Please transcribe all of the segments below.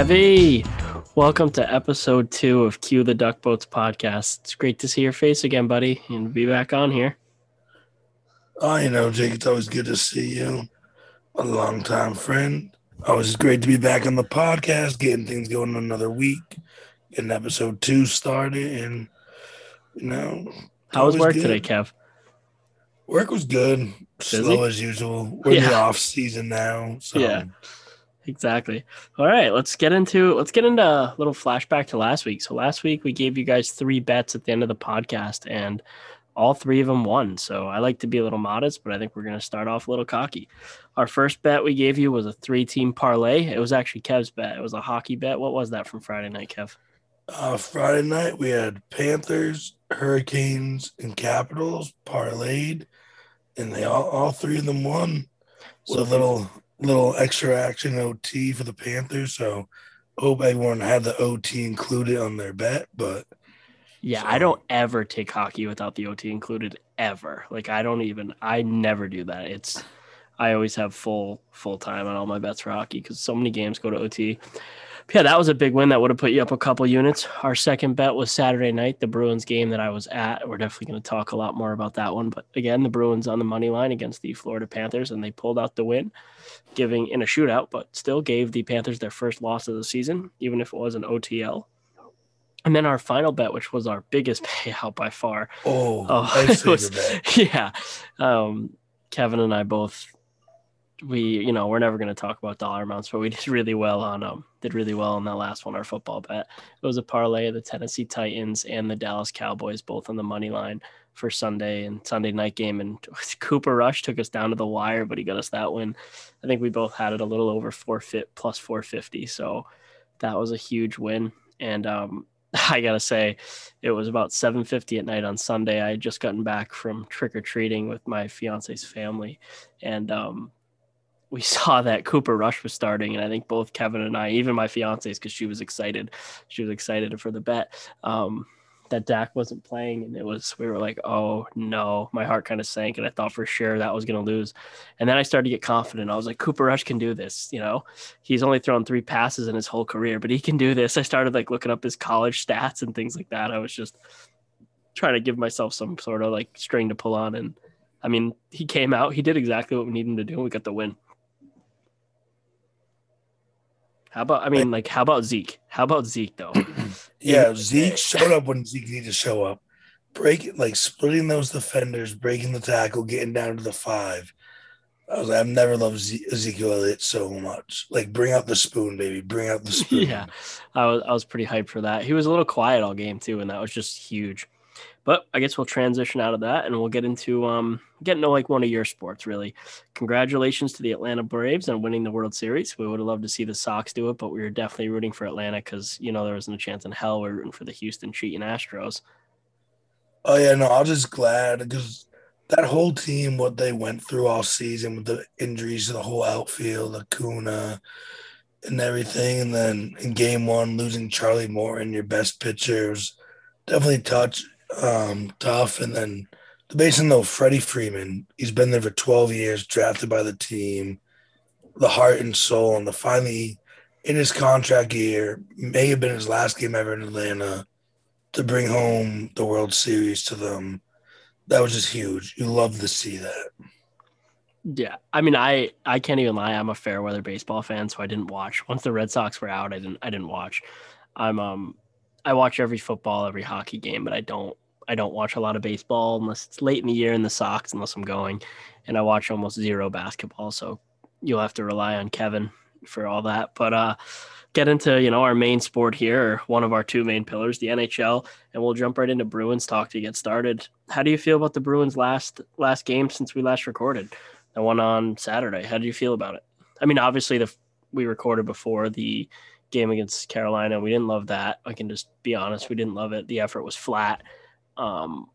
Heavy. Welcome to episode two of Cue the Duck Boats podcast. It's great to see your face again, buddy, and be back on here. Oh, you know, Jake, it's always good to see you. A long time friend. Always great to be back on the podcast, getting things going another week, getting episode two started, and you know. How was work good. today, Kev? Work was good. Busy? Slow as usual. We're in the off season now. So Yeah. Exactly. All right, let's get into let's get into a little flashback to last week. So last week we gave you guys three bets at the end of the podcast, and all three of them won. So I like to be a little modest, but I think we're going to start off a little cocky. Our first bet we gave you was a three-team parlay. It was actually Kev's bet. It was a hockey bet. What was that from Friday night, Kev? uh, Friday night we had Panthers, Hurricanes, and Capitals parlayed, and they all all three of them won. So a little little extra action OT for the Panthers. So hope everyone had the OT included on their bet. But Yeah, So- I don't ever take hockey without the OT included ever. Like I don't even I never do that. It's I always have full full time on all my bets for hockey because so many games go to OT. Yeah, that was a big win that would have put you up a couple units. Our second bet was Saturday night, the Bruins game that I was at. We're definitely going to talk a lot more about that one. But again, the Bruins on the money line against the Florida Panthers, and they pulled out the win, giving in a shootout, but still gave the Panthers their first loss of the season, even if it was an OTL. And then our final bet, which was our biggest payout by far. oh, Oh, it was- bet. Yeah. Um, Kevin and I both, we, you know, we're never going to talk about dollar amounts, but we did really well on, um, did really well on that last one, our football bet. It was a parlay of the Tennessee Titans and the Dallas Cowboys, both on the money line for Sunday and Sunday night game. And Cooper Rush took us down to the wire, but he got us that win. I think we both had it a little over four fit plus 450. So that was a huge win. And, um, I gotta say, it was about 7:50 at night on Sunday. I had just gotten back from trick or treating with my fiance's family, and um, we saw that Cooper Rush was starting, and I think both Kevin and I, even my fiance's, because she was excited, she was excited for the bet. Um, that Dak wasn't playing, and it was we were like, oh no, my heart kind of sank, and I thought for sure that was gonna lose. And then I started to get confident. I was like, Cooper Rush can do this, you know. He's only thrown three passes in his whole career, but he can do this. I started like looking up his college stats and things like that. I was just trying to give myself some sort of like string to pull on. And I mean, he came out, he did exactly what we needed him to do. and We got the win. How about, I mean, like, how about Zeke? How about Zeke though? Yeah, Zeke showed up when Zeke needed to show up. Breaking like splitting those defenders, breaking the tackle, getting down to the five. I was like, I've never loved Ze- Ezekiel Elliott so much. Like, bring out the spoon, baby. Bring out the spoon. yeah, I was I was pretty hyped for that. He was a little quiet all game too, and that was just huge. But I guess we'll transition out of that and we'll get into um get into like one of your sports really. Congratulations to the Atlanta Braves on winning the World Series. We would have loved to see the Sox do it, but we were definitely rooting for Atlanta because you know there wasn't a chance in hell we are rooting for the Houston cheating Astros. Oh yeah, no, I'm just glad because that whole team, what they went through all season with the injuries to the whole outfield, Acuna, and everything, and then in Game One losing Charlie Morton, your best pitcher, was definitely touch um, tough. And then the basin though, Freddie Freeman, he's been there for 12 years, drafted by the team, the heart and soul, and the finally in his contract year may have been his last game ever in Atlanta to bring home the World Series to them. That was just huge. You love to see that. Yeah, I mean, I I can't even lie. I'm a fair weather baseball fan, so I didn't watch. Once the Red Sox were out, I didn't I didn't watch. I'm um I watch every football, every hockey game, but I don't I don't watch a lot of baseball unless it's late in the year in the Sox, unless I'm going, and I watch almost zero basketball. So you'll have to rely on Kevin for all that. But uh, get into you know our main sport here, or one of our two main pillars, the NHL, and we'll jump right into Bruins talk to get started. How do you feel about the Bruins last last game since we last recorded? The one on Saturday. How do you feel about it? I mean, obviously the we recorded before the game against Carolina. We didn't love that. I can just be honest. We didn't love it. The effort was flat. Um,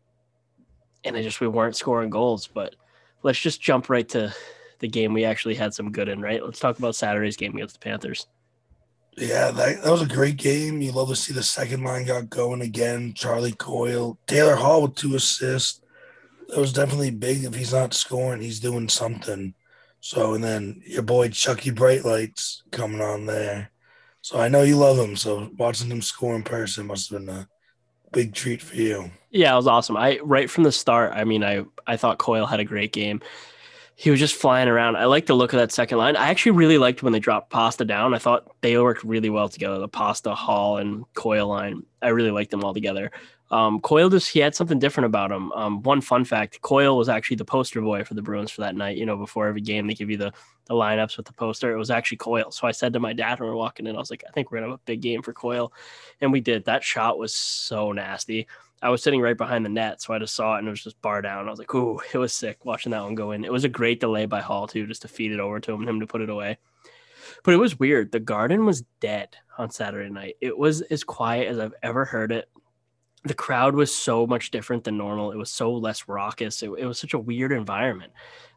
and it just we weren't scoring goals. But let's just jump right to the game we actually had some good in, right? Let's talk about Saturday's game against the Panthers. Yeah, that, that was a great game. You love to see the second line got going again. Charlie Coyle, Taylor Hall with two assists. That was definitely big. If he's not scoring, he's doing something. So, and then your boy Chucky Bright Lights coming on there. So I know you love him. So watching him score in person must have been a big treat for you. Yeah, it was awesome. I right from the start. I mean, I I thought Coyle had a great game. He was just flying around. I like the look of that second line. I actually really liked when they dropped Pasta down. I thought they worked really well together. The Pasta, Hall, and Coyle line. I really liked them all together. Um, Coyle just he had something different about him. Um, one fun fact: Coyle was actually the poster boy for the Bruins for that night. You know, before every game they give you the the lineups with the poster. It was actually Coyle. So I said to my dad when we were walking in, I was like, I think we're gonna have a big game for Coyle, and we did. That shot was so nasty. I was sitting right behind the net, so I just saw it and it was just bar down. I was like, ooh, it was sick watching that one go in. It was a great delay by Hall too, just to feed it over to him and him to put it away. But it was weird. The garden was dead on Saturday night. It was as quiet as I've ever heard it the crowd was so much different than normal. It was so less raucous. It, it was such a weird environment.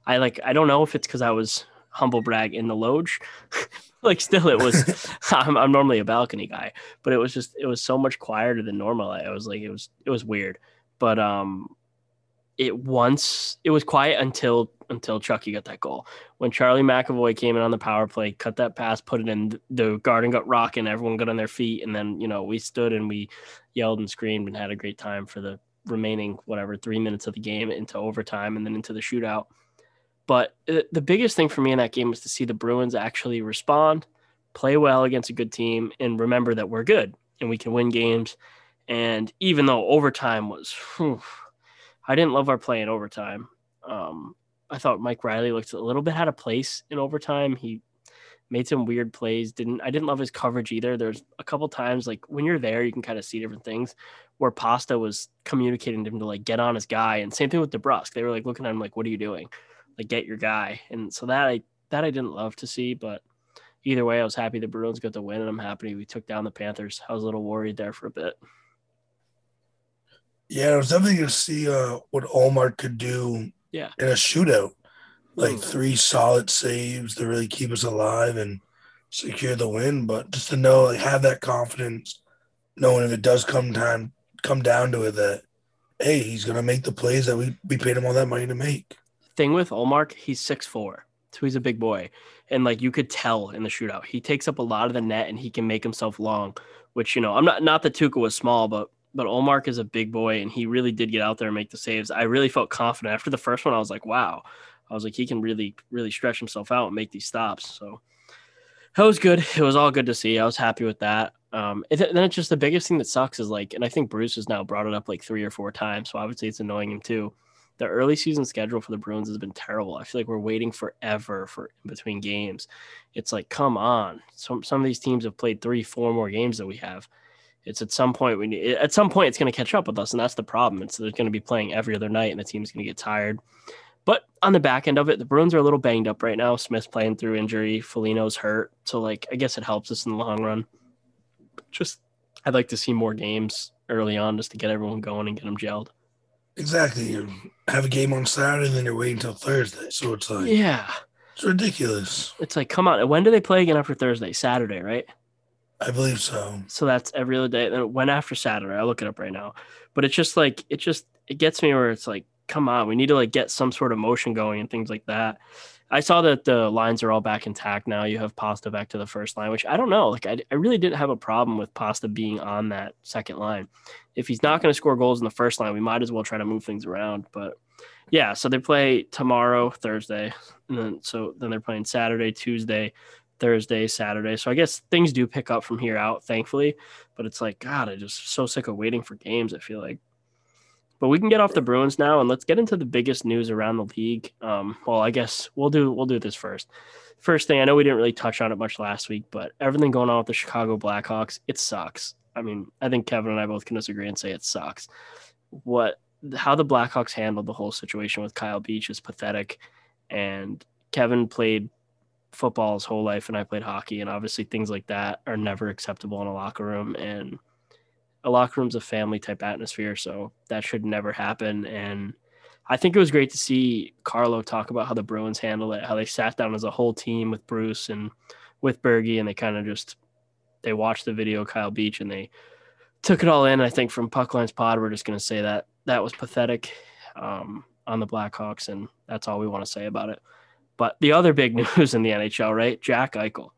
I like I don't know if it's because I was humble brag in the loge. like still it was I'm, I'm normally a balcony guy, but it was just it was so much quieter than normal. I was like it was it was weird. But um it once it was quiet until until Chucky got that goal. When Charlie McAvoy came in on the power play, cut that pass, put it in, the garden got rocking, everyone got on their feet, and then you know we stood and we yelled and screamed and had a great time for the remaining whatever three minutes of the game into overtime and then into the shootout. But uh, the biggest thing for me in that game was to see the Bruins actually respond, play well against a good team, and remember that we're good and we can win games. And even though overtime was, whew, I didn't love our play in overtime. Um, I thought Mike Reilly looked a little bit out of place in overtime. He made some weird plays. Didn't I didn't love his coverage either. There's a couple times like when you're there, you can kind of see different things. Where Pasta was communicating to him to like get on his guy, and same thing with DeBrusk. They were like looking at him like, "What are you doing? Like get your guy." And so that I that I didn't love to see, but either way, I was happy the Bruins got the win, and I'm happy we took down the Panthers. I was a little worried there for a bit. Yeah, I was definitely going to see uh, what Ullmark could do yeah. in a shootout. Like mm. three solid saves to really keep us alive and secure the win. But just to know, like, have that confidence, knowing if it does come time, come down to it, that hey, he's gonna make the plays that we we paid him all that money to make. Thing with Ullmark, he's six four, so he's a big boy, and like you could tell in the shootout, he takes up a lot of the net and he can make himself long. Which you know, I'm not not that Tuukka was small, but but Ullmark is a big boy and he really did get out there and make the saves. I really felt confident after the first one. I was like, wow. I was like, he can really, really stretch himself out and make these stops. So that was good. It was all good to see. I was happy with that. Um, it, then it's just the biggest thing that sucks is like, and I think Bruce has now brought it up like three or four times. So obviously it's annoying him too. The early season schedule for the Bruins has been terrible. I feel like we're waiting forever for in between games. It's like, come on. Some some of these teams have played three, four more games than we have it's at some point we need at some point it's going to catch up with us, and that's the problem. It's they're going to be playing every other night, and the team's going to get tired. But on the back end of it, the Bruins are a little banged up right now. Smith's playing through injury, Foligno's hurt, so like I guess it helps us in the long run. Just I'd like to see more games early on just to get everyone going and get them gelled. Exactly. You have a game on Saturday, and then you're waiting until Thursday. So it's like yeah, it's ridiculous. It's like come on, when do they play again after Thursday? Saturday, right? I believe so. So that's every other day. Then went after Saturday, I'll look it up right now. But it's just like it just it gets me where it's like, come on, we need to like get some sort of motion going and things like that. I saw that the lines are all back intact now. You have Pasta back to the first line, which I don't know. Like I, I really didn't have a problem with Pasta being on that second line. If he's not going to score goals in the first line, we might as well try to move things around. But yeah, so they play tomorrow, Thursday, and then so then they're playing Saturday, Tuesday, Thursday, Saturday. So I guess things do pick up from here out, thankfully. But it's like, God, I'm just so sick of waiting for games, I feel like. But we can get off the Bruins now and let's get into the biggest news around the league. Um, well, I guess we'll do we'll do this first. First thing, I know we didn't really touch on it much last week, but everything going on with the Chicago Blackhawks, it sucks. I mean, I think Kevin and I both can disagree and say it sucks. What how the Blackhawks handled the whole situation with Kyle Beach is pathetic. And Kevin played football his whole life and I played hockey and obviously things like that are never acceptable in a locker room and a locker room's a family type atmosphere so that should never happen and I think it was great to see Carlo talk about how the Bruins handle it how they sat down as a whole team with Bruce and with Bergie and they kind of just they watched the video Kyle Beach and they took it all in I think from Pucklines Pod we're just going to say that that was pathetic um, on the Blackhawks and that's all we want to say about it. But the other big news in the NHL, right? Jack Eichel.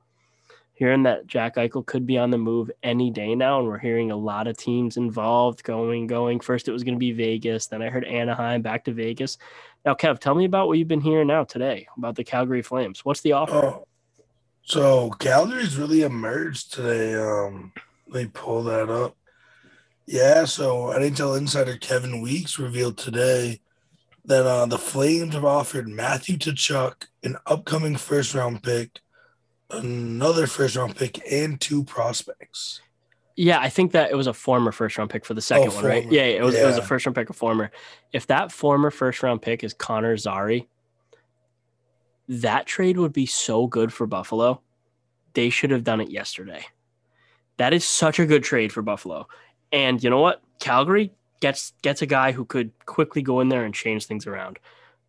hearing that Jack Eichel could be on the move any day now, and we're hearing a lot of teams involved going, going. First, it was going to be Vegas, then I heard Anaheim, back to Vegas. Now, Kev, tell me about what you've been hearing now today about the Calgary Flames. What's the offer? Oh, so Calgary's really emerged today. Um, let me pull that up. Yeah, so NHL insider Kevin Weeks revealed today that uh, the Flames have offered Matthew Tkachuk an upcoming first round pick, another first round pick, and two prospects. Yeah, I think that it was a former first round pick for the second oh, one, right? Yeah, it was yeah. it was a first round pick, a former. If that former first round pick is Connor Zary, that trade would be so good for Buffalo. They should have done it yesterday. That is such a good trade for Buffalo. And you know what? Calgary gets gets a guy who could quickly go in there and change things around.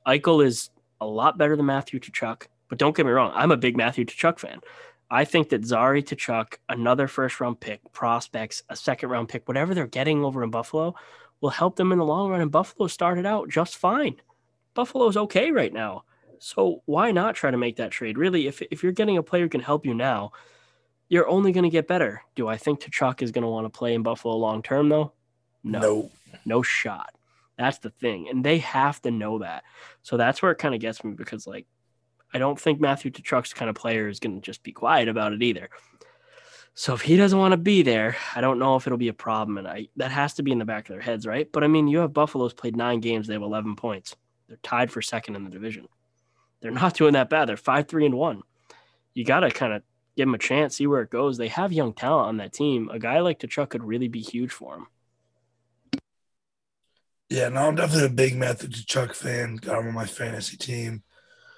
Eichel is a lot better than Matthew Tkachuk, but don't get me wrong, I'm a big Matthew Tkachuk fan. I think that Zary Tkachuk, another first round pick, prospects, a second round pick, whatever they're getting over in Buffalo, will help them in the long run. And Buffalo started out just fine. Buffalo's okay right now. So why not try to make that trade? Really, if, if you're getting a player who can help you now, you're only going to get better. Do I think Tkachuk is going to want to play in Buffalo long term, though? No. no. No shot. That's the thing. And they have to know that. So that's where it kind of gets me because, like, I don't think Matthew Tkachuk's kind of player is going to just be quiet about it either. So if he doesn't want to be there, I don't know if it'll be a problem. And I that has to be in the back of their heads, right? But I mean, you have Buffalo's played nine games, they have 11 points. They're tied for second in the division. They're not doing that bad. They're five, three, and one. You got to kind of give them a chance, see where it goes. They have young talent on that team. A guy like Tkachuk could really be huge for them. Yeah, no, I'm definitely a big Matthew Tkachuk fan. Got him on my fantasy team.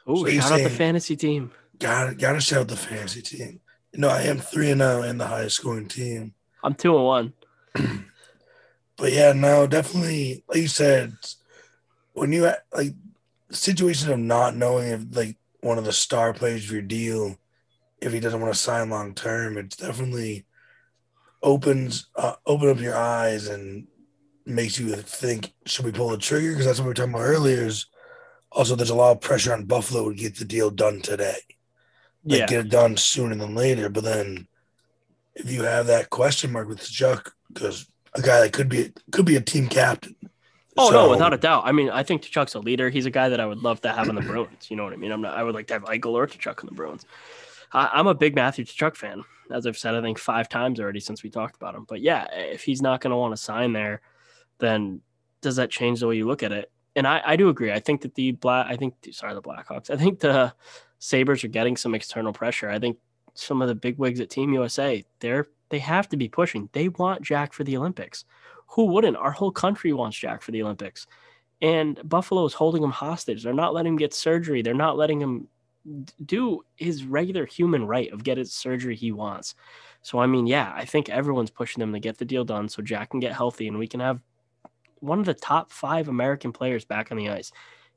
Oh, so shout out the fantasy team. Got got to shout out the fantasy team. You know, I am three and zero oh and the highest scoring team. I'm two and one. but yeah, no, definitely, like you said, when you like situation of not knowing if like one of the star players of your deal, if he doesn't want to sign long term, it's definitely opens uh, open up your eyes and makes you think should we pull the trigger because that's what we were talking about earlier. Is also there's a lot of pressure on Buffalo to get the deal done today, like yeah. get it done sooner than later. But then if you have that question mark with Chuck, because a guy that could be could be a team captain, Oh so, no, without a doubt. I mean, I think Tkachuk's a leader. He's a guy that I would love to have on the Bruins. You know what I mean? I'm not. I would like to have Eichel or Tkachuk on the Bruins. I, am a big Matthew Tkachuk fan, as I've said I think five times already since we talked about him. But yeah, if he's not going to want to sign there, then does that change the way you look at it? And I, I do agree. I think that the black. I think sorry the Blackhawks. I think the Sabres are getting some external pressure. I think some of the big wigs at Team USA they're they have to be pushing. They want Jack for the Olympics who wouldn't? Our whole country wants Jack for the Olympics. And Buffalo is holding him hostage. They're not letting him get surgery. They're not letting him do his regular human right of get his surgery he wants. So I mean, yeah, I think everyone's pushing them to get the deal done so Jack can get healthy and we can have one of the top five American players back on the ice.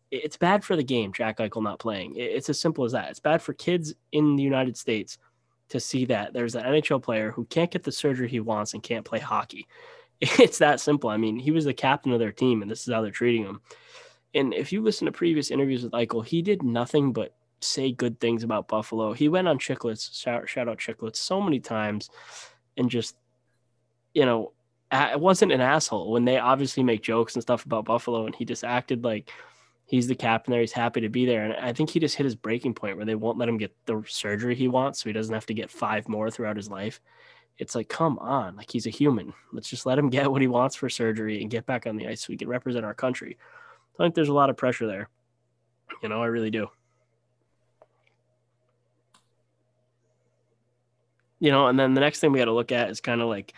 It's bad for the game, Jack Eichel not playing. It's as simple as that. It's bad for kids in the United States to see that there's an NHL player who can't get the surgery he wants and can't play hockey. It's that simple. I mean, he was the captain of their team, and this is how they're treating him. And if you listen to previous interviews with Eichel, he did nothing but say good things about Buffalo. He went on Chicklets, shout, shout out Chicklets, so many times, and just, you know, it wasn't an asshole when they obviously make jokes and stuff about Buffalo, and he just acted like he's the captain there. He's happy to be there. And I think he just hit his breaking point where they won't let him get the surgery he wants, so he doesn't have to get five more throughout his life it's like, come on, like he's a human. Let's just let him get what he wants for surgery and get back on the ice so we can represent our country. I think there's a lot of pressure there. You know, I really do. You know, and then the next thing we got to look at is kind of like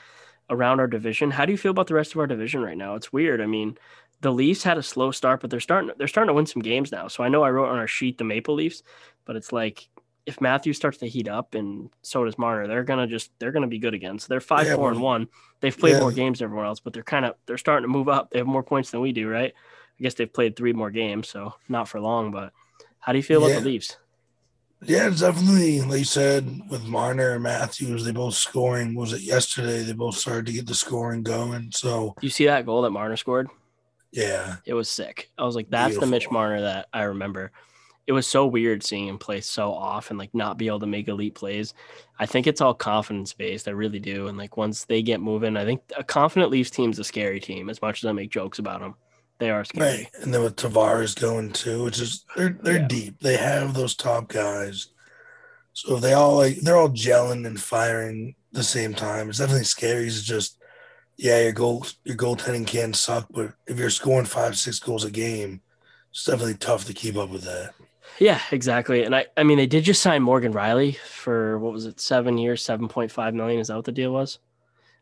around our division. How do you feel about the rest of our division right now? It's weird. I mean, the Leafs had a slow start, but they're starting they're starting to win some games now. So I know I wrote on our sheet the Maple Leafs, but it's like if Matthew starts to heat up and so does Marner, they're gonna just they're gonna be good again. So they're five, yeah, four, and one. They've played yeah. more games than everyone else, but they're kind of they're starting to move up. They have more points than we do, right? I guess they've played three more games, so not for long. But how do you feel yeah. about the Leafs? Yeah, it's definitely like you said with Marner and Matthews, they both scoring. Was it yesterday? They both started to get the scoring going. So you see that goal that Marner scored? Yeah, it was sick. I was like, that's Beautiful. the Mitch Marner that I remember it was so weird seeing him play so off and like not be able to make elite plays. I think it's all confidence based. I really do. And like once they get moving, I think a confident Leafs team's a scary team. As much as I make jokes about them, they are scary. Right, and then with Tavares going too, which is they're they're Yeah. deep. They have those top guys, so if they all like they're all gelling and firing the same time. It's definitely scary. It's just yeah, your goal your goaltending can suck, but if you're scoring five six goals a game, it's definitely tough to keep up with that. Yeah, exactly. And I, I mean, they did just sign Morgan Rielly for what was it, seven years, seven point five million. Is that what the deal was?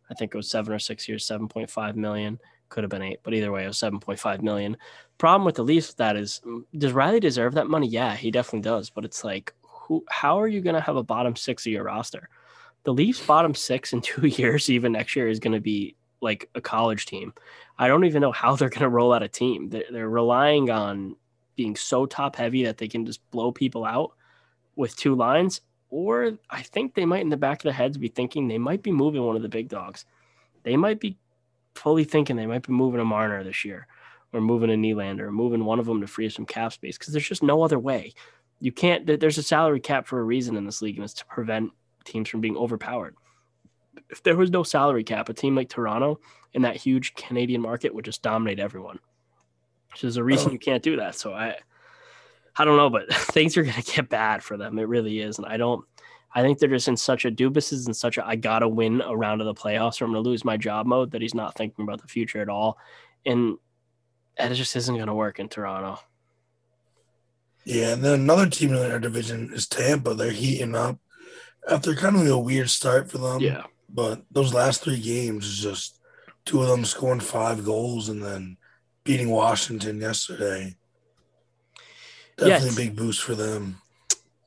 I think it was seven or six years, seven point five million. Could have been eight, but either way, it was seven point five million. Problem with the Leafs with that is, mm, does Rielly deserve that money? Yeah, he definitely does. But it's like, who? How are you going to have a bottom six of your roster? The Leafs bottom six in two years, even next year, is going to be like a college team. I don't even know how they're going to roll out a team. They're, they're relying on being so top heavy that they can just blow people out with two lines. Or I think they might, in the back of their heads, be thinking they might be moving one of the big dogs. They might be fully thinking they might be moving a Marner this year, or moving a Nylander, or moving one of them to free up some cap space because there's just no other way. You can't. There's a salary cap for a reason in this league, and it's to prevent teams from being overpowered. If there was no salary cap, a team like Toronto in that huge Canadian market would just dominate everyone. So there's a reason Oh. you can't do that. So I, I don't know, but things are gonna get bad for them. It really is, and I don't. I think they're just in such a Dubas is in such a I gotta win a round of the playoffs or I'm gonna lose my job mode that he's not thinking about the future at all, and that just isn't gonna work in Toronto. Yeah, and then another team in our division is Tampa. They're heating up after kind of a weird start for them. Yeah, But those last three games is just two of them scoring five goals and then beating Washington yesterday. Definitely it's- a big boost for them.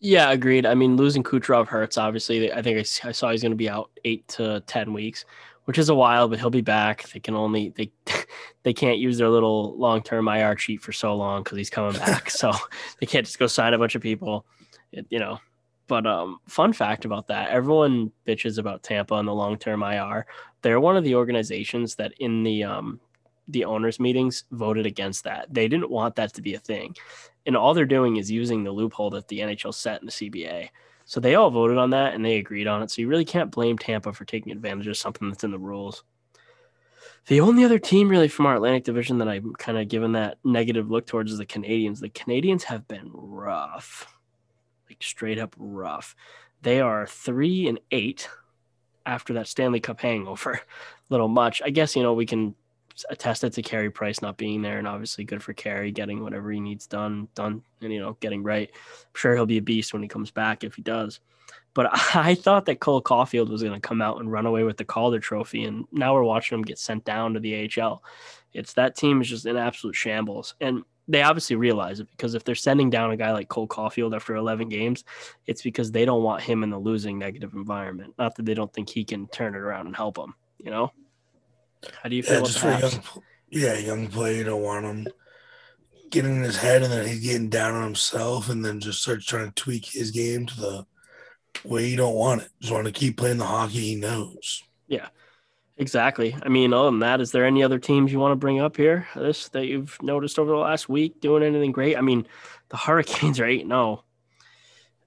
Yeah, agreed. I mean, losing Kucherov hurts. Obviously, I think I saw he's gonna be out eight to ten weeks, which is a while, but he'll be back. They can only they they can't use their little long term IR cheat for so long because he's coming back. so they can't just go sign a bunch of people, it, you know. But um, fun fact about that: everyone bitches about Tampa and the long term IR. They're one of the organizations that in the um the owners meetings voted against that. They didn't want that to be a thing, and all they're doing is using the loophole that the NHL set in the CBA. So they all voted on that and they agreed on it. So you really can't blame Tampa for taking advantage of something that's in the rules. The only other team really from our Atlantic division that I'm kind of giving that negative look towards is the Canadiens. The Canadiens have been rough, like straight up rough. They are three and eight after that Stanley Cup hangover. A little much. I guess, you know, we can attest it to Carey Price not being there and obviously good for Carey getting whatever he needs done, done, and, you know, getting right. I'm sure he'll be a beast when he comes back if he does. But I thought that Cole Caufield was going to come out and run away with the Calder Trophy, and now we're watching him get sent down to the AHL. It's that team is just in absolute shambles, and they obviously realize it because if they're sending down a guy like Cole Caufield after 11 games, it's because they don't want him in the losing negative environment. Not that they don't think he can turn it around and help them. You know, how do you feel Yeah, about just for young, yeah, young player, you don't want him getting in his head and then he's getting down on himself and then just starts trying to tweak his game to the way you don't want it. Just want to keep playing the hockey he knows. Yeah. Exactly. I mean, other than that, is there any other teams you want to bring up here? This that you've noticed over the last week doing anything great? I mean, the Hurricanes are eight. No,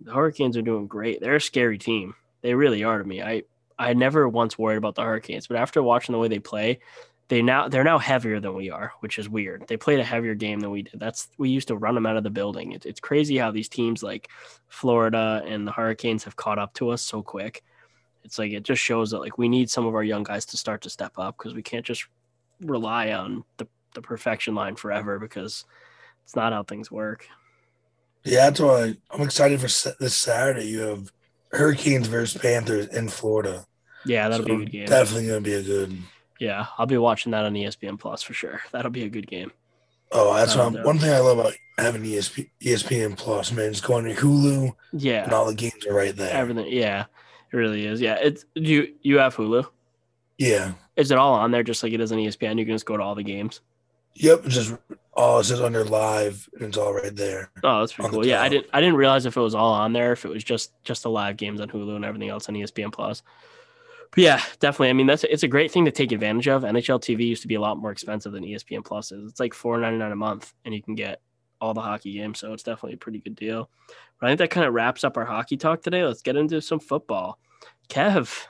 the Hurricanes are doing great. They're a scary team. They really are to me. I I never once worried about the Hurricanes, but after watching the way they play, they now they're now heavier than we are, which is weird. They played a heavier game than we did. That's we used to run them out of the building. It's it's crazy how these teams like Florida and the Hurricanes have caught up to us so quick it's like it just shows that like we need some of our young guys to start to step up because we can't just rely on the, the perfection line forever because it's not how things work. Yeah, that's why I'm excited for this Saturday. You have Hurricanes versus Panthers in Florida. Yeah, that'll be a good game. Definitely going to be a good. yeah, I'll be watching that on ESPN Plus for sure. That'll be a good game. Oh, that's one thing I love about having ESP, ESPN Plus, man. It's going to Hulu Yeah, and all the games are right there. everything. Yeah, it really is. Yeah, it's do you you have Hulu? Yeah. Is it all on there just like it is on ESPN? You can just go to all the games. Yep. it's Just oh, it says under live and it's all right there. Oh, that's pretty cool. Yeah, I didn't I didn't realize if it was all on there, if it was just just the live games on Hulu and everything else on ESPN Plus. But yeah, definitely. I mean, that's it's a great thing to take advantage of. NHL TV used to be a lot more expensive than ESPN Plus is. It's like four ninety nine a month, and you can get all the hockey games, so it's definitely a pretty good deal. But I think that kind of wraps up our hockey talk today. Let's get into some football. Kev,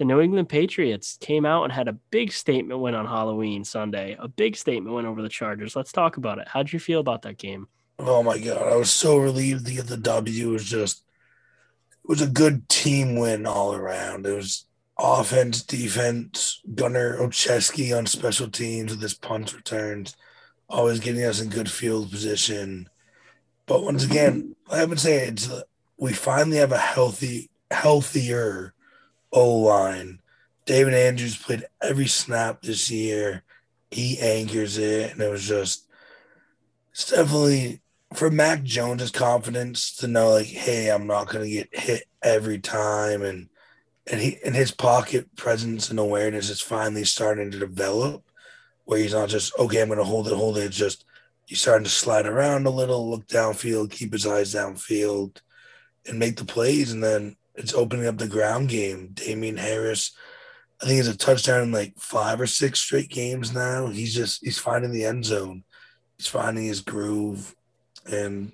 the New England Patriots came out and had a big statement win on Halloween Sunday, a big statement win over the Chargers. Let's talk about it. How'd you feel about that game? Oh my god, I was so relieved to get the W. It was just it was a good team win all around. It was offense, defense, Gunnar Olszewski on special teams with his punt returns, always getting us in good field position. But once again, I've been saying it's uh, we finally have a healthy, healthier O line. David Andrews played every snap this year. He anchors it, and it was just it's definitely for Mac Jones's confidence to know like, hey, I'm not gonna get hit every time, and and he and his pocket presence and awareness is finally starting to develop, where he's not just okay, I'm gonna hold it, hold it. It's just he's starting to slide around a little, look downfield, keep his eyes downfield, and make the plays, and then it's opening up the ground game. Damien Harris, I think, is a touchdown in like five or six straight games now. He's just he's finding the end zone. He's finding his groove, and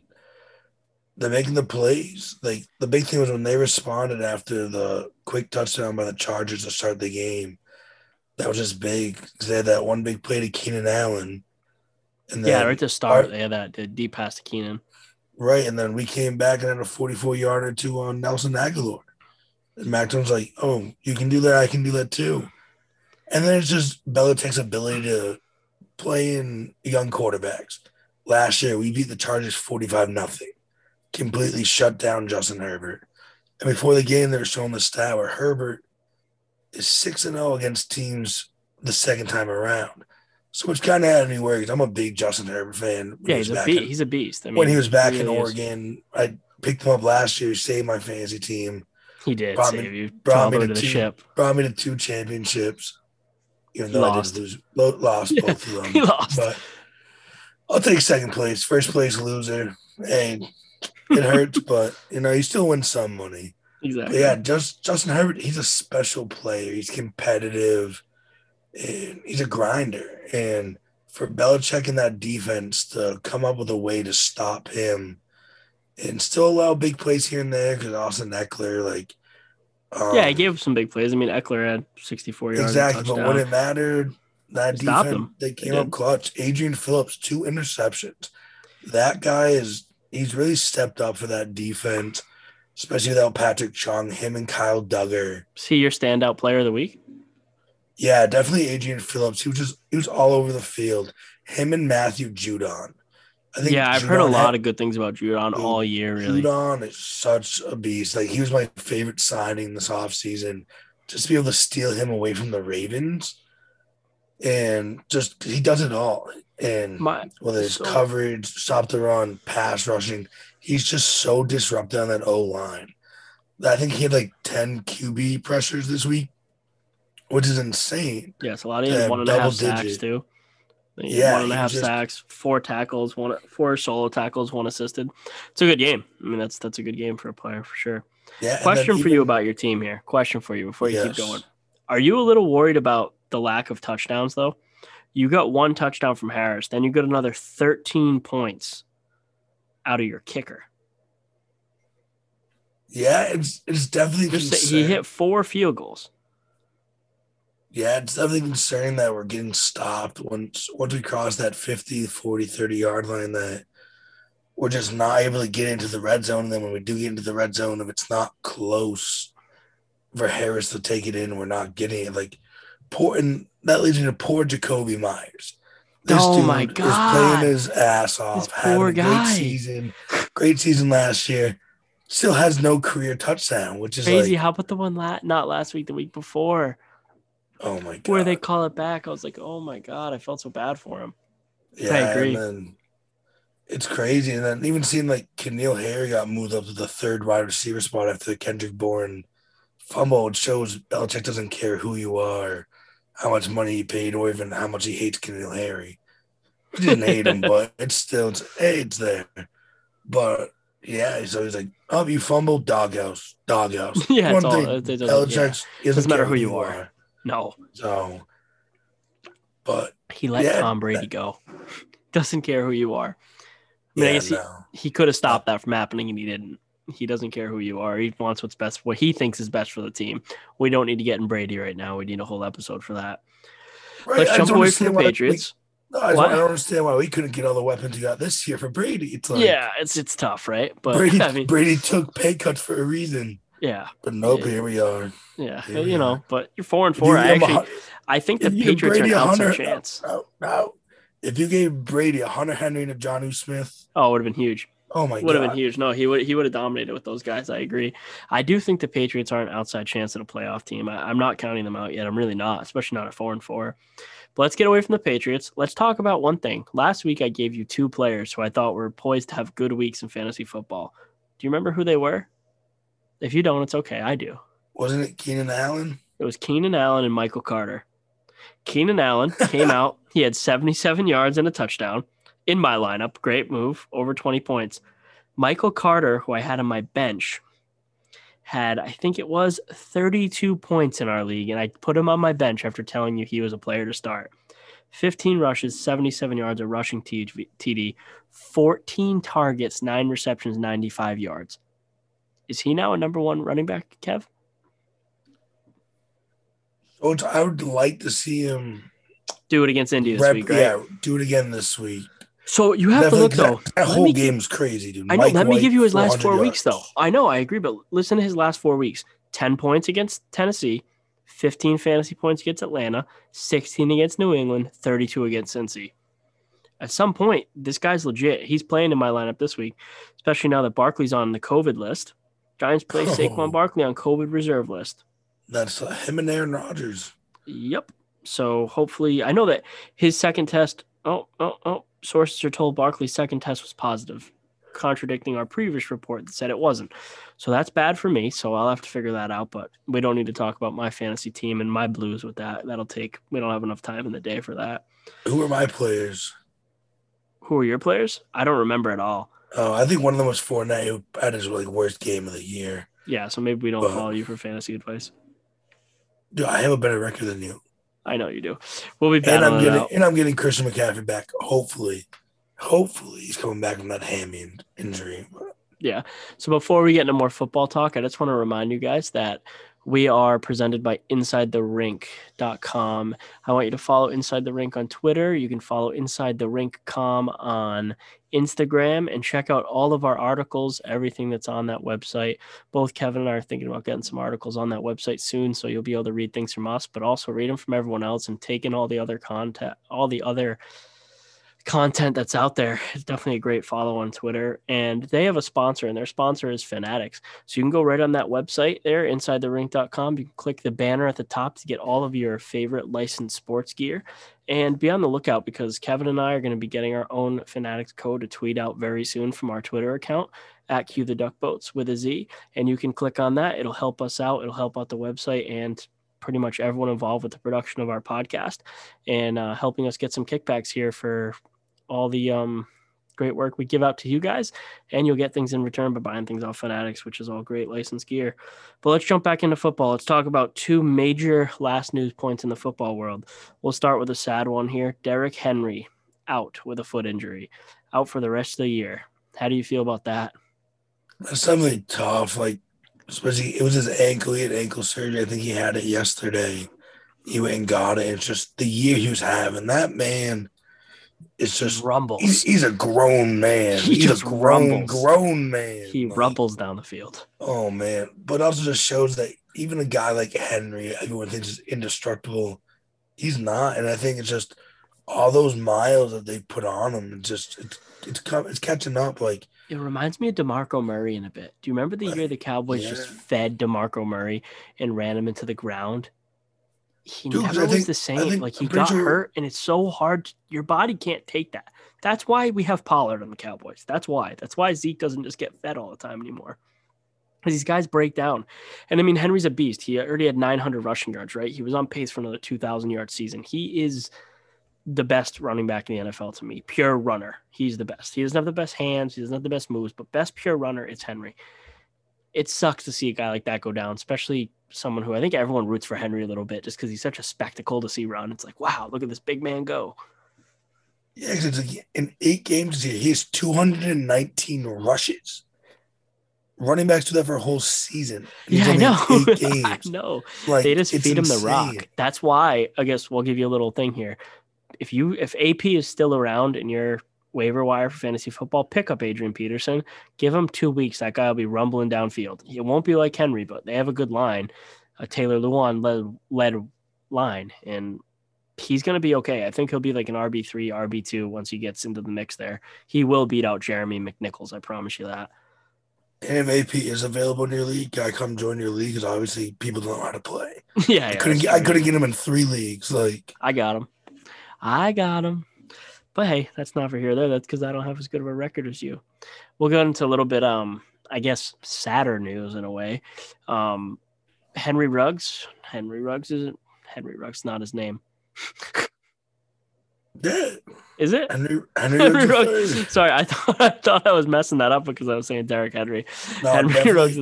they're making the plays. Like the big thing was when they responded after the quick touchdown by the Chargers to start the game. That was just big because they had that one big play to Keenan Allen. And then yeah, right to start, our, they had that deep pass to Keenan. Right, and then we came back and had a 44 yarder to on Nelson Agholor. And Mac Jones like, oh, you can do that, I can do that too. And then it's just Belichick's ability to play in young quarterbacks. Last year, we beat the Chargers 45 nothing, completely shut down Justin Herbert. And before the game, they were showing the stat where Herbert is 6 0 against teams the second time around. So which kind of had me worried. I'm a big Justin Herbert fan. Yeah, he's a, be- in, he's a beast. I mean, when he was back he really in Oregon, is. I picked him up last year, saved my fantasy team. He did brought save me, you. Brought me to, two, ship. Brought me to two championships. Even though lost. I did lose, lost yeah, both of them. He lost. But I'll take second place. First place loser. Hey, it hurts, but you know you still win some money. Exactly. But yeah, just Justin Herbert. He's a special player. He's competitive, and he's a grinder. And for Belichick and that defense to come up with a way to stop him and still allow big plays here and there because Austin Ekeler, like, um, yeah, he gave up some big plays. I mean, Eckler had 64 yards. Exactly, but when it mattered, that defense they came they up clutch. Adrian Phillips, two interceptions. That guy is he's really stepped up for that defense, especially without Patrick Chung, him and Kyle Dugger. Is he your standout player of the week? Yeah, definitely Adrian Phillips. He was just he was all over the field. Him and Matthew Judon. I think yeah, I've Judon heard a lot had, of good things about Judon dude, all year. Really, Judon is such a beast. Like he was my favorite signing this offseason. Just to be able to steal him away from the Ravens, and just he does it all. And my, whether it's so, coverage, stop the run, pass rushing, he's just so disruptive on that O line. I think he had like ten QB pressures this week which is insane. Yeah, it's a lot. He had one and a half sacks too. Yeah, one and a half just, sacks, four tackles, one four solo tackles, one assisted. It's a good game. I mean, that's that's a good game for a player for sure. Yeah. Question for even, you about your team here. Question for you before you yes. keep going. Are you a little worried about the lack of touchdowns though? You got one touchdown from Harris, then you got another 13 points out of your kicker. Yeah, it's it's definitely Just he hit four field goals yeah, it's definitely concerning that we're getting stopped once once we cross that 50, 40, 30 yard line that we're just not able to get into the red zone. And then when we do get into the red zone, if it's not close for Harris to take it in, we're not getting it. Like poor and that leads me to poor Jakobi Meyers. This oh dude my god, is playing his ass off. This poor guy. Great season, great season last year. Still has no career touchdown, which is crazy. Like, How about the one la- not last week, the week before? Oh my god. Where they call it back, I was like, oh my god, I felt so bad for him. Yeah, I agree. it's crazy. And then even seeing like N'Keal Harry got moved up to the third wide receiver spot after the Kendrick Bourne fumble. It shows Belichick doesn't care who you are, how much money he paid, or even how much he hates N'Keal Harry. He didn't hate him, but it's still it's hey, it's there. But yeah, so he's like, Oh, you fumbled, doghouse, doghouse. yeah, One it's thing, all, it doesn't, yeah. doesn't matter who you are. are. No. So, but he let yeah, Tom Brady that, go. Doesn't care who you are. I mean, I guess he, no. he could have stopped that from happening and he didn't. He doesn't care who you are. He wants what's best, what he thinks is best for the team. We don't need to get in Brady right now. We need a whole episode for that. Right, Let's I jump don't away from the understand why we- Patriots. no, I, I don't understand why we couldn't get all the weapons we got this year for Brady. It's like yeah, it's it's tough, right? But Brady, I mean, Brady took pay cuts for a reason. Yeah, But nope, Yeah. here we are. yeah, Here you know. are. But you're four and four. I a actually, hun- I think the Patriots are an a outside chance. No, no. If you gave Brady a Hunter Henry and a Johnny Smith, Oh, it would have been huge. oh my god. Would have been huge. No, he would he would have dominated with those guys. I agree. I do think the Patriots are an outside chance at a playoff team. I, I'm not counting them out yet. I'm really not, especially not at four and four. But let's get away from the Patriots. Let's talk about one thing. Last week I gave you two players who I thought were poised to have good weeks in fantasy football. Do you remember who they were? If you don't, it's okay. I do. wasn't it Keenan Allen? It was Keenan Allen and Michael Carter. Keenan Allen came out. He had 77 yards and a touchdown in my lineup. Great move, over 20 points. Michael Carter, who I had on my bench, had, I think it was 32 points in our league. And I put him on my bench after telling you he was a player to start. 15 rushes, 77 yards of rushing TD, 14 targets, nine receptions, 95 yards. Is he now a number one running back, Kev? So it's, I would like to see him Do it against India this rep, week, right? yeah, do it again this week. So you have to look though. That, that whole me- game's crazy, dude. I know. Mike let me White, give you his last 400 four weeks though. I know. I agree, but listen to his last four weeks: ten points against Tennessee, fifteen fantasy points against Atlanta, sixteen against New England, thirty-two against Cincy. At some point, this guy's legit. He's playing in my lineup this week, especially now that Barkley's on the COVID list. Giants play Oh. Saquon Barkley on COVID reserve list. That's uh, him and Aaron Rodgers. Yep. So hopefully, I know that his second test. Oh, oh, oh. Sources are told Barkley's second test was positive, contradicting our previous report that said it wasn't. So that's bad for me. So I'll have to figure that out. But we don't need to talk about my fantasy team and my blues with that. That'll take. We don't have enough time in the day for that. Who are my players? Who are your players? I don't remember at all. Oh, I think one of them was Fournette. who had his like worst game of the year. Yeah. So maybe we don't Well- follow you for fantasy advice. Dude, I have a better record than you, I know you do. We'll be back. and I'm getting and I'm getting Christian McCaffrey back. Hopefully, hopefully he's coming back from that hammy injury. Yeah. So before we get into more football talk, I just want to remind you guys that we are presented by InsideTheRink.com. I want you to follow Inside the Rink on Twitter. You can follow Inside the Rink.com on Instagram and check out all of our articles, everything that's on that website. Both Kevin and I are thinking about getting some articles on that website soon, so you'll be able to read things from us, but also read them from everyone else and take in all the other content, all the other content that's out there. It's definitely a great follow on Twitter. And they have a sponsor, and their sponsor is Fanatics. So you can go right on that website there, insidetherink.com. You can click the banner at the top to get all of your favorite licensed sports gear. And be on the lookout because Kevin and I are going to be getting our own Fanatics code to tweet out very soon from our Twitter account at Q the Duck Boats with a Z. And you can click on that. It'll help us out. It'll help out the website and pretty much everyone involved with the production of our podcast and uh, helping us get some kickbacks here for all the um, great work we give out to you guys, and you'll get things in return by buying things off Fanatics, which is all great licensed gear. But let's jump back into football. Let's talk about two major last news points in the football world. We'll start with a sad one here. Derrick Henry out with a foot injury, out for the rest of the year. How do you feel about that? That's something tough. Like, especially it was his ankle. He had ankle surgery. I think he had it yesterday. He went and got it. It's just the year he was having. That man is just rumbles. he's, he's a grown man. He he's just a grown, rumbles. grown man. he Like, rumbles down the field. Oh man. But also just shows that even a guy like Henry, everyone thinks is indestructible. He's not. And I think it's just all those miles that they put on him, it just it's it's it's catching up. Like It reminds me of DeMarco Murray in a bit. Do you remember the year the Cowboys just fed DeMarco Murray and ran him into the ground? He Dude, never was think- the same. think- like he got sure- hurt, and it's so hard. Your body can't take that. That's why we have Pollard on the Cowboys. That's why. That's why Zeke doesn't just get fed all the time anymore. Because these guys break down. And I mean, Henry's a beast. He already had 900 rushing yards, right? He was on pace for another 2,000 yard season. He is the best running back in the NFL to me. Pure runner. He's the best. He doesn't have the best hands. He doesn't have the best moves, but best pure runner, it's Henry. It sucks to see a guy like that go down, especially someone who I think everyone roots for Henry a little bit just because he's such a spectacle to see run. It's like, wow, look at this big man go. Yeah, it's like in eight games this year, he has 219 rushes. Running backs do that for a whole season. and Yeah, I know. Eight I games. know. Like they just feed him the rock. That's why I guess we'll give you a little thing here. If you if AP is still around in your waiver wire for fantasy football, pick up Adrian Peterson. Give him two weeks. That guy will be rumbling downfield. It won't be like Henry, but they have a good line, a Taylor Lewan led led line, and he's going to be okay. I think he'll be like an RB three, RB two once he gets into the mix. There, he will beat out Jeremy McNichols. I promise you that. And if AP is available in your league, I come join your league because obviously people don't know how to play. yeah, I yeah, couldn't get I couldn't get him in three leagues. Like I got him. I got him. But hey, that's not for here there. That's because I don't have as good of a record as you. We'll go into a little bit, um, I guess, sadder news in a way. Um, Henry Ruggs. Henry Ruggs isn't Henry Ruggs. Not his name. yeah, Is it? Henry Henry, Henry Ruggs Ruggs. Sorry, I thought I thought I was messing that up because I was saying Derek Henry. No, Henry definitely- Ruggs.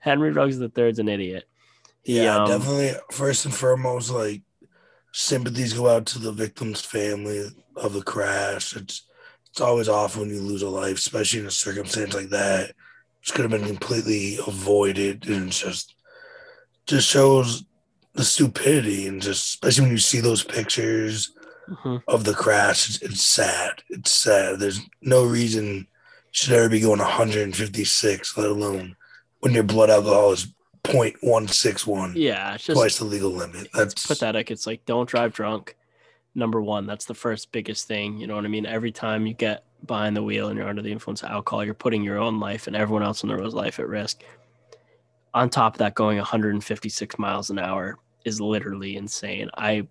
Henry Ruggs the third's an idiot. He, Yeah, um, definitely. First and foremost, like sympathies go out to the victim's family of the crash. It's it's always awful when you lose a life, especially in a circumstance like that. Which could have been completely avoided, and it's just just shows the stupidity, and just especially when you see those pictures mhm. of the crash, it's, it's sad. It's sad. There's no reason you should ever be going 156, let alone when your blood alcohol is 0.161 Yeah, it's just twice the legal limit. That's pathetic. It's like don't drive drunk. Number one, that's the first biggest thing. You know what I mean? Every time you get behind the wheel and you're under the influence of alcohol, you're putting your own life and everyone else on the road's life at risk. On top of that, going 156 miles an hour is literally insane. I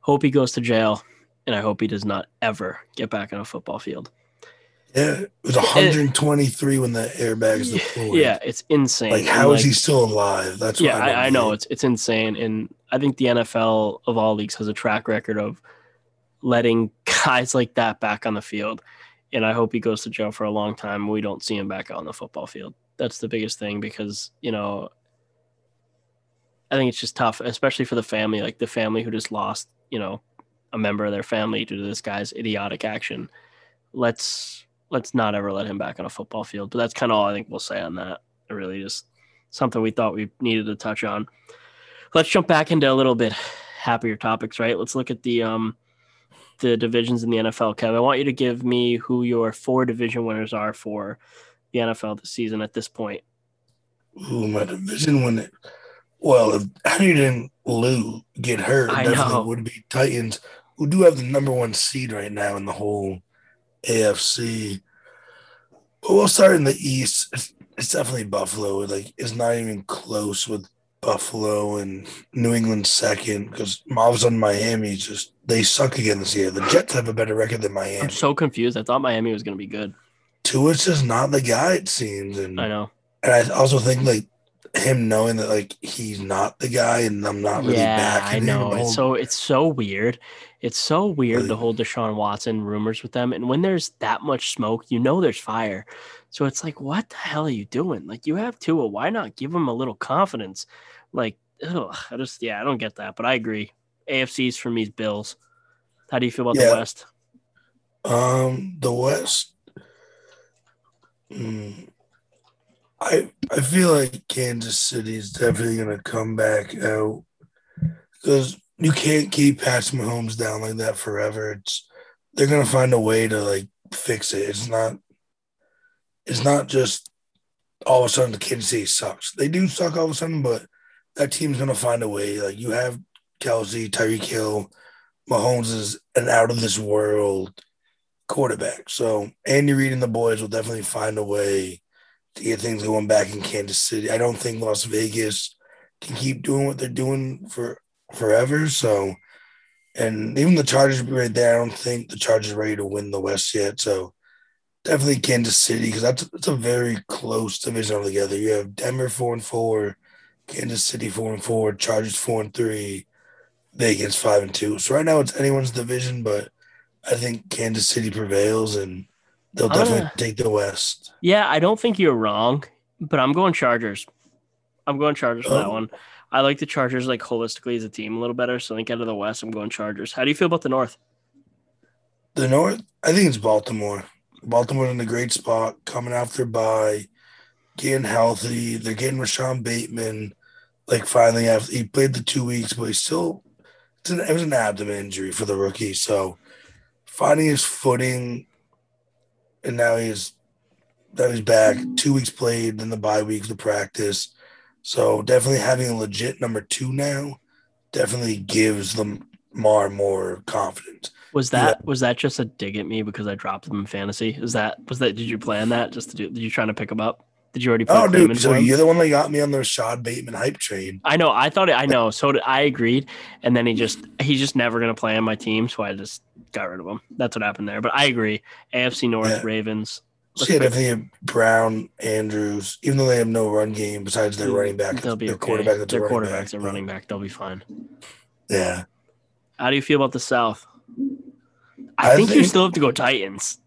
hope he goes to jail and I hope he does not ever get back on a football field. Yeah. It was 123 when the airbags deployed. Yeah, it's insane. Like how is like, he still alive? That's yeah, what I, I, I know it's it's insane, and I think the NFL of all leagues has a track record of letting guys like that back on the field, and I hope he goes to jail for a long time. We don't see him back on the football field. That's the biggest thing because you know, I think it's just tough, especially for the family, like the family who just lost, you know, a member of their family due to this guy's idiotic action. Let's let's not ever let him back on a football field. But that's kind of all I think we'll say on that. It really just something we thought we needed to touch on. Let's jump back into a little bit happier topics, right? Let's look at the um the divisions in the NFL. Kev, I want you to give me who your four division winners are for the NFL this season at this point. Ooh, my division it. Well, if didn't lose, get hurt, I definitely know. would be Titans, who do have the number one seed right now in the whole AFC. But we'll start in the East. It's, it's definitely Buffalo. Like it's not even close with Buffalo and New England second because a sudden Miami just they suck again this year. The Jets have a better record than Miami. I'm so confused. I thought Miami was going to be good. Tua's just not the guy it seems, and I know. and I also think like him knowing that like he's not the guy, and I'm not really yeah, backing I know. him. It's so it's so weird. It's so weird the whole Deshaun Watson rumors with them. And when there's that much smoke, you know there's fire. So it's like, what the hell are you doing? Like you have Tua, why not give him a little confidence? Like, ugh, I just yeah, I don't get that. But I agree. AFC's for me is Bills. How do you feel about Yeah. the West? Um, the West. Mm, I I feel like Kansas City is definitely gonna come back out because you can't keep Patrick Mahomes down like that forever. It's they're gonna find a way to like fix it. It's not. It's not just all of a sudden the Kansas City sucks. They do suck all of a sudden, but that team's gonna find a way. Like you have Kelce, Tyreek Hill, Mahomes is an out of this world quarterback. So Andy Reid and the boys will definitely find a way to get things going back in Kansas City. I don't think Las Vegas can keep doing what they're doing for forever. So, and even the Chargers be right there. I don't think the Chargers are ready to win the West yet. So, definitely Kansas City because that's that's a very close division altogether. You have Denver four and four, Kansas City four and four, Chargers four and three, Vegas five and two. So right now it's anyone's division, but I think Kansas City prevails and they'll I'm definitely take the West. Yeah, I don't think you're wrong, but I'm going Chargers. I'm going Chargers for that Oh. one. I like the Chargers like holistically as a team a little better. So I think out of the West, I'm going Chargers. How do you feel about the North? The North, I think it's Baltimore. Baltimore in a great spot, coming after by getting healthy. They're getting Rashod Bateman. Like finally, after he played the two weeks, but he still an, it was an abdomen injury for the rookie. So finding his footing, and now he's now he's back. Two weeks played, then the bye week, the practice. So definitely having a legit number two now definitely gives them more more confidence. Was that yeah. was that just a dig at me because I dropped them in fantasy? Is that was that? Did you plan that just to do? Did you trying to pick them up? Did you already? oh, dude! So you're the one that got me on the Rashod Bateman hype train. I know. I thought it. I know. So did, I agreed, and then he just he's just never gonna play on my team, so I just got rid of him. That's what happened there. But I agree. AFC North yeah. Ravens. See, yeah, definitely Brown, Andrews, even though they have no run game besides their running back, they'll be their okay. quarterback. Their quarterback's a running back. They'll be fine. Yeah. How do you feel about the South? I, I think, think, you still have to go Titans.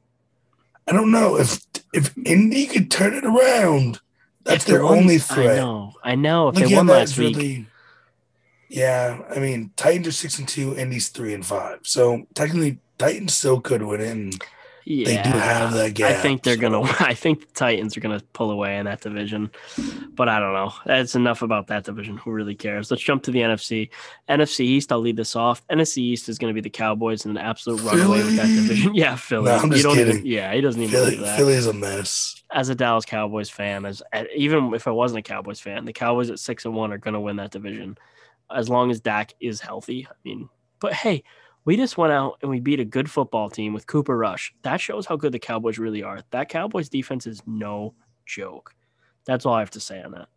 I don't know if if Indy could turn it around. That's their won, only threat. I know. I know. If Look they won last week. Really, yeah, I mean, Titans are six and two, Indy's three and five. So technically, Titans still could win it. And yeah, they do have that gap. I think they're so. gonna. I think the Titans are gonna pull away in that division, but I don't know. That's enough about that division. Who really cares? Let's jump to the NFC. NFC East. I'll lead this off. NFC East is gonna be the Cowboys in an absolute runaway with that division. Yeah, Philly. No, I'm just kidding. Even, yeah, he doesn't even Philly, that. Philly's a mess. As a Dallas Cowboys fan, as eh, even if I wasn't a Cowboys fan, the Cowboys at six and one are gonna win that division, as long as Dak is healthy. I mean, but hey we just went out and we beat a good football team with Cooper Rush. That shows how good the Cowboys really are. That Cowboys defense is no joke. That's all I have to say on that.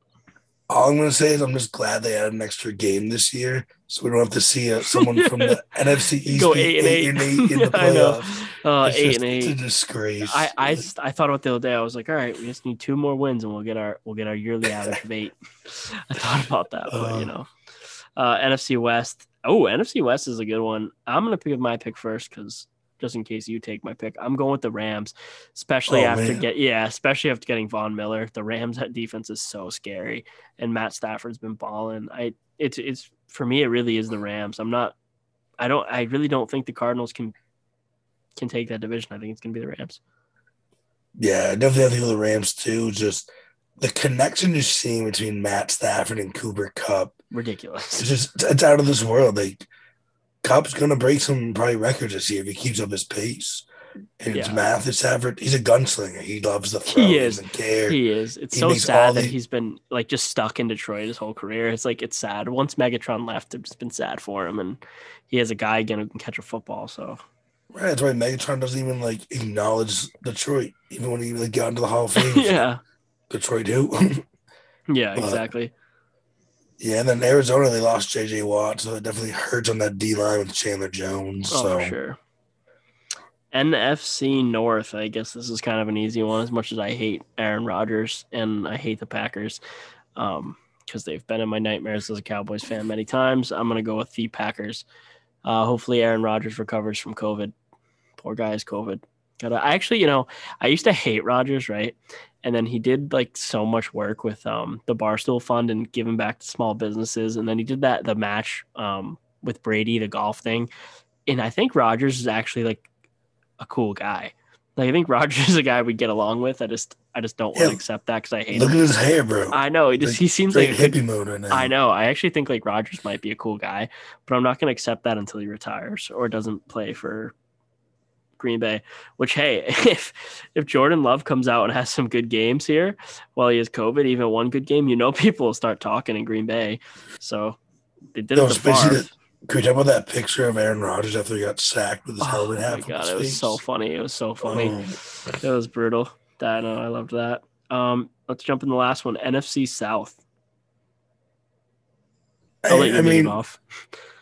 All I'm going to say is I'm just glad they had an extra game this year, so we don't have to see uh, someone from the NFC East go eight and eight. eight and eight in the playoffs. Uh, eight just, and eight. It's a disgrace. I, I I thought about the other day. I was like, all right, we just need two more wins and we'll get our we'll get our yearly average of eight. I thought about that, but uh, you know, uh, NFC West. Oh, NFC West is a good one. I'm gonna pick my pick first because just in case you take my pick, I'm going with the Rams, especially oh, after man. get yeah, especially after getting Von Miller. The Rams defense is so scary, and Matt Stafford's been balling. I it's it's for me, it really is the Rams. I'm not. I don't. I really don't think the Cardinals can can take that division. I think it's gonna be the Rams. Yeah, definitely. I think the Rams too. Just the connection you're seeing between Matt Stafford and Cooper Kupp ridiculous. It's just it's out of this world. Like Kupp's gonna break some probably records this year if he keeps up his pace. And yeah. his math is Stafford. He's a gunslinger. He loves the throw. He is. He, doesn't care. he is. It's he so sad that the... he's been like just stuck in Detroit his whole career. It's like it's sad. Once Megatron left, it's been sad for him, and he has a guy again who can catch a football. So right, that's why Megatron doesn't even like acknowledge Detroit, even when he like got into the Hall of Fame. yeah, Detroit who? yeah, but, exactly. Yeah, and then Arizona they lost J.J. Watt, so it definitely hurts on that D line with Chandler Jones. Oh, so. for sure. NFC North, I guess this is kind of an easy one. As much as I hate Aaron Rodgers and I hate the Packers, because um, they've been in my nightmares as a Cowboys fan many times, I'm gonna go with the Packers. Uh, hopefully, Aaron Rodgers recovers from COVID. Poor guy COVID. Gotta, I actually, you know, I used to hate Rodgers, right? And then he did like so much work with um, the Barstool Fund and giving back to small businesses. And then he did that the match um, with Brady, the golf thing. And I think Rodgers is actually like a cool guy. Like I think Rodgers is a guy we get along with. I just I just don't want to accept that because I hate. Look him. at his hair, bro. I know he just like, he seems like, hippie mode right now. I know. I actually think like Rodgers might be a cool guy, but I'm not going to accept that until he retires or doesn't play for Green Bay. Which hey, if if Jordan Love comes out and has some good games here while he has COVID, even one good game, you know people will start talking in Green Bay. So they did no, it the Can we talk about that picture of Aaron Rodgers after he got sacked with his oh helmet half? Oh my god, it was so funny. It was so funny. Oh. It was brutal. That no, I loved that. Um, let's jump in the last one. NFC South. I'll I, I mean, off.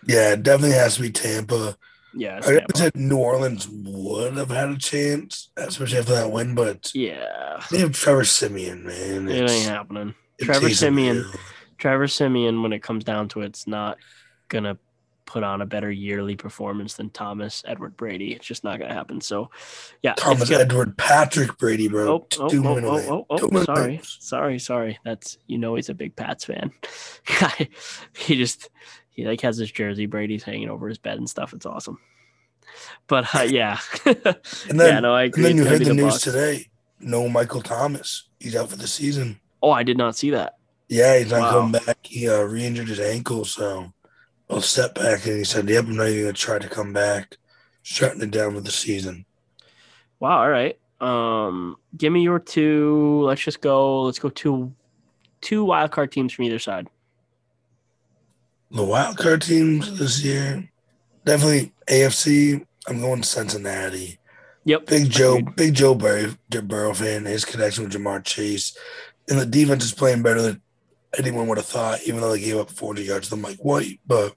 Yeah, it definitely has to be Tampa. Yeah, I said New Orleans would have had a chance, especially after that win, but yeah, they have Trevor Siemian, man. It ain't happening. Trevor Siemian, Trevor Siemian, when it comes down to it, it's not gonna put on a better yearly performance than Thomas Edward Brady. It's just not gonna happen. So, yeah, Thomas gonna... Edward Patrick Brady, bro. Oh, oh oh oh, oh, oh, oh, oh, oh sorry, sorry, sorry. That's you know he's a big Pats fan. he just he like has his jersey. Brady's hanging over his bed and stuff. It's awesome. but uh, yeah, And then, yeah, no, I agree. and then you heard be the news Bucs. today. No Michael Thomas. He's out for the season. Oh, I did not see that. Yeah, he's not Wow. coming back. He uh, re-injured his ankle, so a back. And he said, "Yep, I'm not even gonna try to come back." Shutting it down for the season. Wow. All right. Um, give me your two. Let's just go. Let's go two, two wild card teams from either side. The wild card teams this year, definitely AFC. I'm going Cincinnati. Yep. Big Joe. Big Joe Burrow, Burrow fan. His connection with Ja'Marr Chase, and the defense is playing better than anyone would have thought. Even though they gave up 400 yards to Mike White, but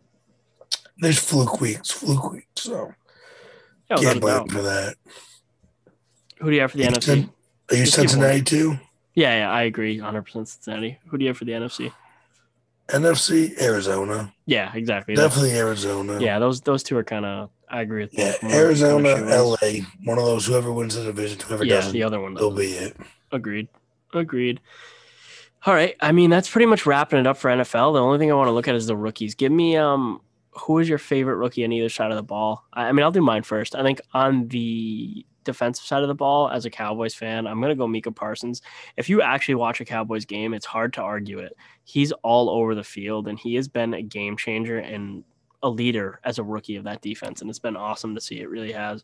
there's fluke weeks, fluke weeks. So Yeah, can't blame for that. Who do you have for the You NFC? Are you Just Cincinnati too? Yeah, yeah, I agree. 100 percent Cincinnati. Who do you have for the NFC? NFC, Arizona, Yeah, exactly. That's- definitely Arizona. Yeah, those those two are kind of. I agree with yeah. both. Arizona, LA, one of those. Whoever wins the division, whoever Yeah, doesn't, the other one. they'll be it. Agreed. Agreed. All right. I mean, that's pretty much wrapping it up for NFL. The only thing I want to look at is the rookies. Give me um who is your favorite rookie on either side of the ball? I, I mean, I'll do mine first. I think on the defensive side of the ball, as a Cowboys fan, I'm gonna go Micah Parsons. If you actually watch a Cowboys game, it's hard to argue it. He's all over the field and he has been a game changer and a leader as a rookie of that defense. And it's been awesome to see. It really has.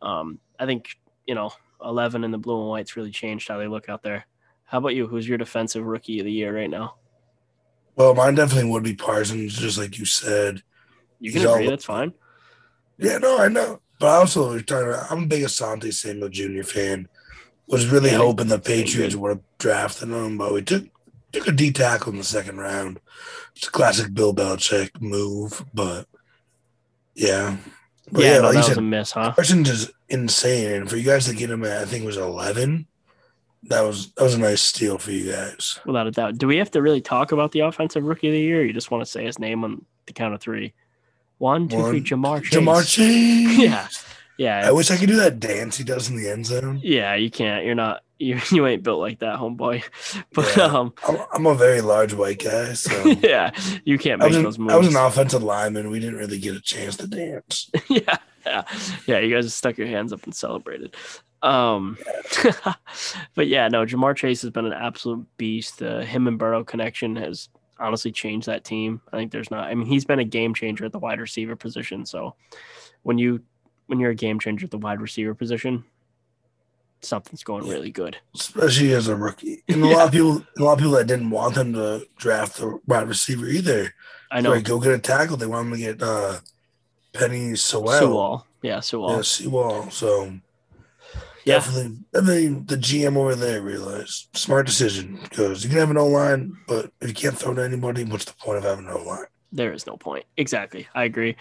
Um, I think, you know, 11 in the blue and white's really changed how they look out there. How about you? Who's your defensive rookie of the year right now? Well, mine definitely would be Parsons, just like you said. You can He's all- agree. That's fine. Yeah, no, I know. But I also about, I'm a big Asante Samuel Jr. fan. Was really hoping the Patriots would have drafted him, but we took took a D tackle in the second round. It's a classic Bill Belichick move, but yeah. But yeah, yeah, no, like that you was said, a miss, huh? Parsons is insane. And for you guys to get him at I think it was eleven, that was that was a nice steal for you guys. Without a doubt. Do we have to really talk about the offensive rookie of the year? Or you just want to say his name on the count of three? One, two, three. Ja'Marr Chase. Ja'Marr Chase. Yeah. Yeah. I wish I could do that dance he does in the end zone. Yeah, you can't. You're not. You you ain't built like that, homeboy. But Yeah. um, I'm, I'm a very large white guy, so yeah, you can't make was, those an, moves. I was an offensive lineman. We didn't really get a chance to dance. yeah, yeah, yeah. You guys stuck your hands up and celebrated. Um, but yeah, no, Ja'Marr Chase has been an absolute beast. The him and Burrow connection has honestly change that team. I think there's not. I mean, he's been a game changer at the wide receiver position. So when you when you're a game changer at the wide receiver position, something's going really good. especially as a rookie. And a lot of people, a lot of people that didn't want them to draft the wide receiver either. I know. Like, go get a tackle. They want them to get uh, Penei Sewell. Sewell. Yeah, Sewell. Yeah, Sewell. So Yeah. definitely, definitely the GM over there realized smart decision because you can have an O line, but if you can't throw to anybody, what's the point of having an O line? there is no point. Exactly. I agree.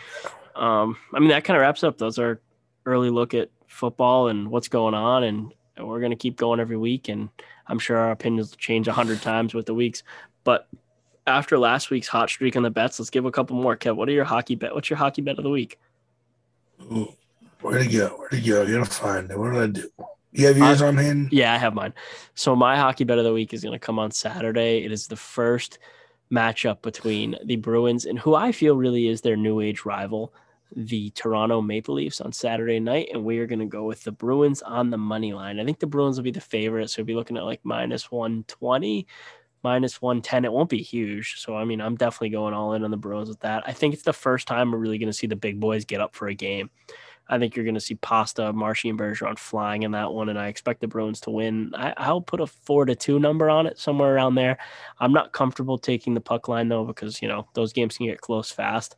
Um, I mean, that kind of wraps up. Those are early look at football and what's going on. And we're going to keep going every week. And I'm sure our opinions will change a hundred times with the weeks. But after last week's hot streak on the bets, let's give a couple more. Kev, what are your hockey bet? What's your hockey bet of the week? Ooh, where'd it go? Where'd it go? You gotta find it. What did I do? You have yours on hand? Yeah, I have mine. So my hockey bet of the week is going to come on Saturday. It is the first matchup between the Bruins and who I feel really is their new age rival, the Toronto Maple Leafs on Saturday night, and we are going to go with the Bruins on the money line. I think the Bruins will be the favorite, so we'll be looking at like minus 120, minus 110. It won't be huge. So, I mean, I'm definitely going all in on the Bruins with that. I think it's the first time we're really going to see the big boys get up for a game. I think you're going to see Pasta, Marshy, and Bergeron flying in that one, and I expect the Bruins to win. I, I'll put a four to two number on it, somewhere around there. I'm not comfortable taking the puck line though, because you know those games can get close fast.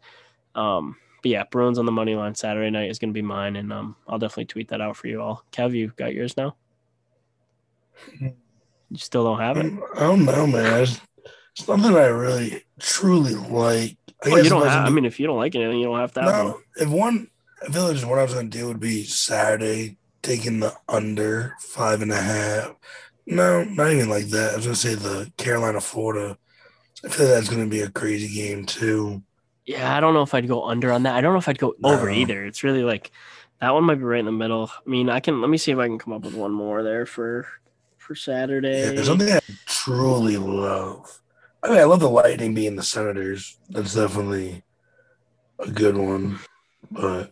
Um, but yeah, Bruins on the money line Saturday night is going to be mine, and um, I'll definitely tweet that out for you all. Kev, you got yours now? You still don't have it? I don't know, man. It's, it's nothing I really truly like. I Well, you don't have. I mean, if you don't like anything, you don't have to have no, if one, I feel like just what I was gonna do would be Saturday taking the under five and a half. No, not even like that. I was gonna say the Carolina Florida. I feel like that's gonna be a crazy game too. Yeah, I don't know if I'd go under on that. I don't know if I'd go over No. either. It's really like that one might be right in the middle. I mean, I can let me see if I can come up with one more there for for Saturday. Yeah, there's something I truly love. I mean, I love the Lightning being the Senators. That's definitely a good one. But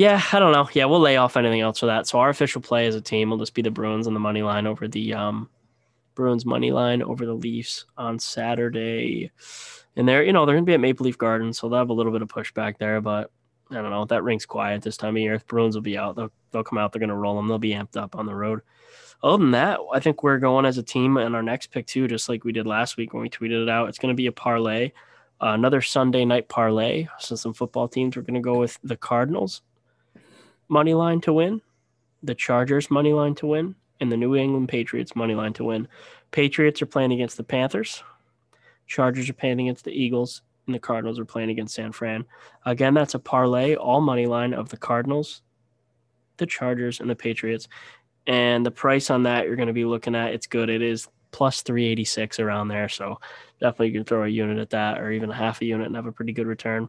Yeah, I don't know. Yeah, we'll lay off anything else for that. So our official play as a team will just be the Bruins on the money line over the um, Bruins money line over the Leafs on Saturday. And they're, you know, they're going to be at Maple Leaf Gardens, so they'll have a little bit of pushback there. But I don't know. That ring's quiet this time of year. Bruins will be out, they'll, they'll come out. They're going to roll them. They'll be amped up on the road. Other than that, I think we're going as a team in our next pick too, just like we did last week when we tweeted it out. It's going to be a parlay, uh, another Sunday night parlay. So some football teams. We're going to go with the Cardinals money line to win, the Chargers money line to win, and the New England Patriots money line to win. Patriots are playing against the Panthers. Chargers are playing against the Eagles, and the Cardinals are playing against San Fran. Again, that's a parlay, all money line of the Cardinals, the Chargers, and the Patriots. And the price on that you're going to be looking at, it's good. It is plus 386 around there. So definitely you can throw a unit at that or even a half a unit and have a pretty good return.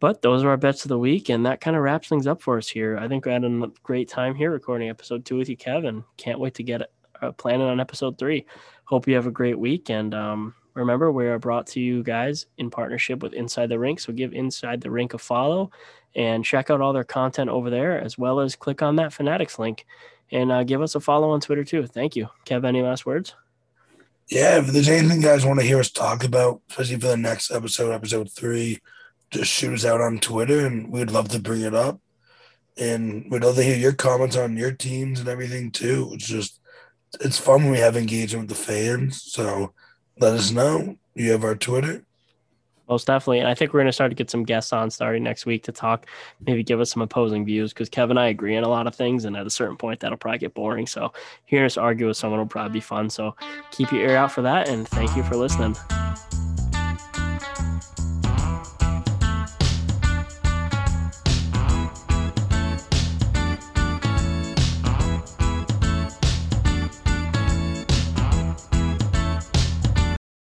But those are our bets of the week, and that kind of wraps things up for us here. I think we had a great time here recording episode two with you, Kevin. Can't wait to get uh, planning on episode three. Hope you have a great week, and um, remember, we are brought to you guys in partnership with Inside the Rink. So give Inside the Rink a follow and check out all their content over there, as well as click on that Fanatics link and uh, give us a follow on Twitter too. Thank you. Kev, any last words? Yeah, if there's anything you guys want to hear us talk about, especially for the next episode, episode three, just shoot us out on Twitter and we'd love to bring it up. And we'd love to hear your comments on your teams and everything too. It's just it's fun when we have engagement with the fans. So let us know. You have our Twitter. Most definitely. And I think we're going to start to get some guests on starting next week to talk, maybe give us some opposing views because Kevin and I agree on a lot of things. And at a certain point, that'll probably get boring. So hearing us argue with someone will probably be fun. So keep your ear out for that. And thank you for listening.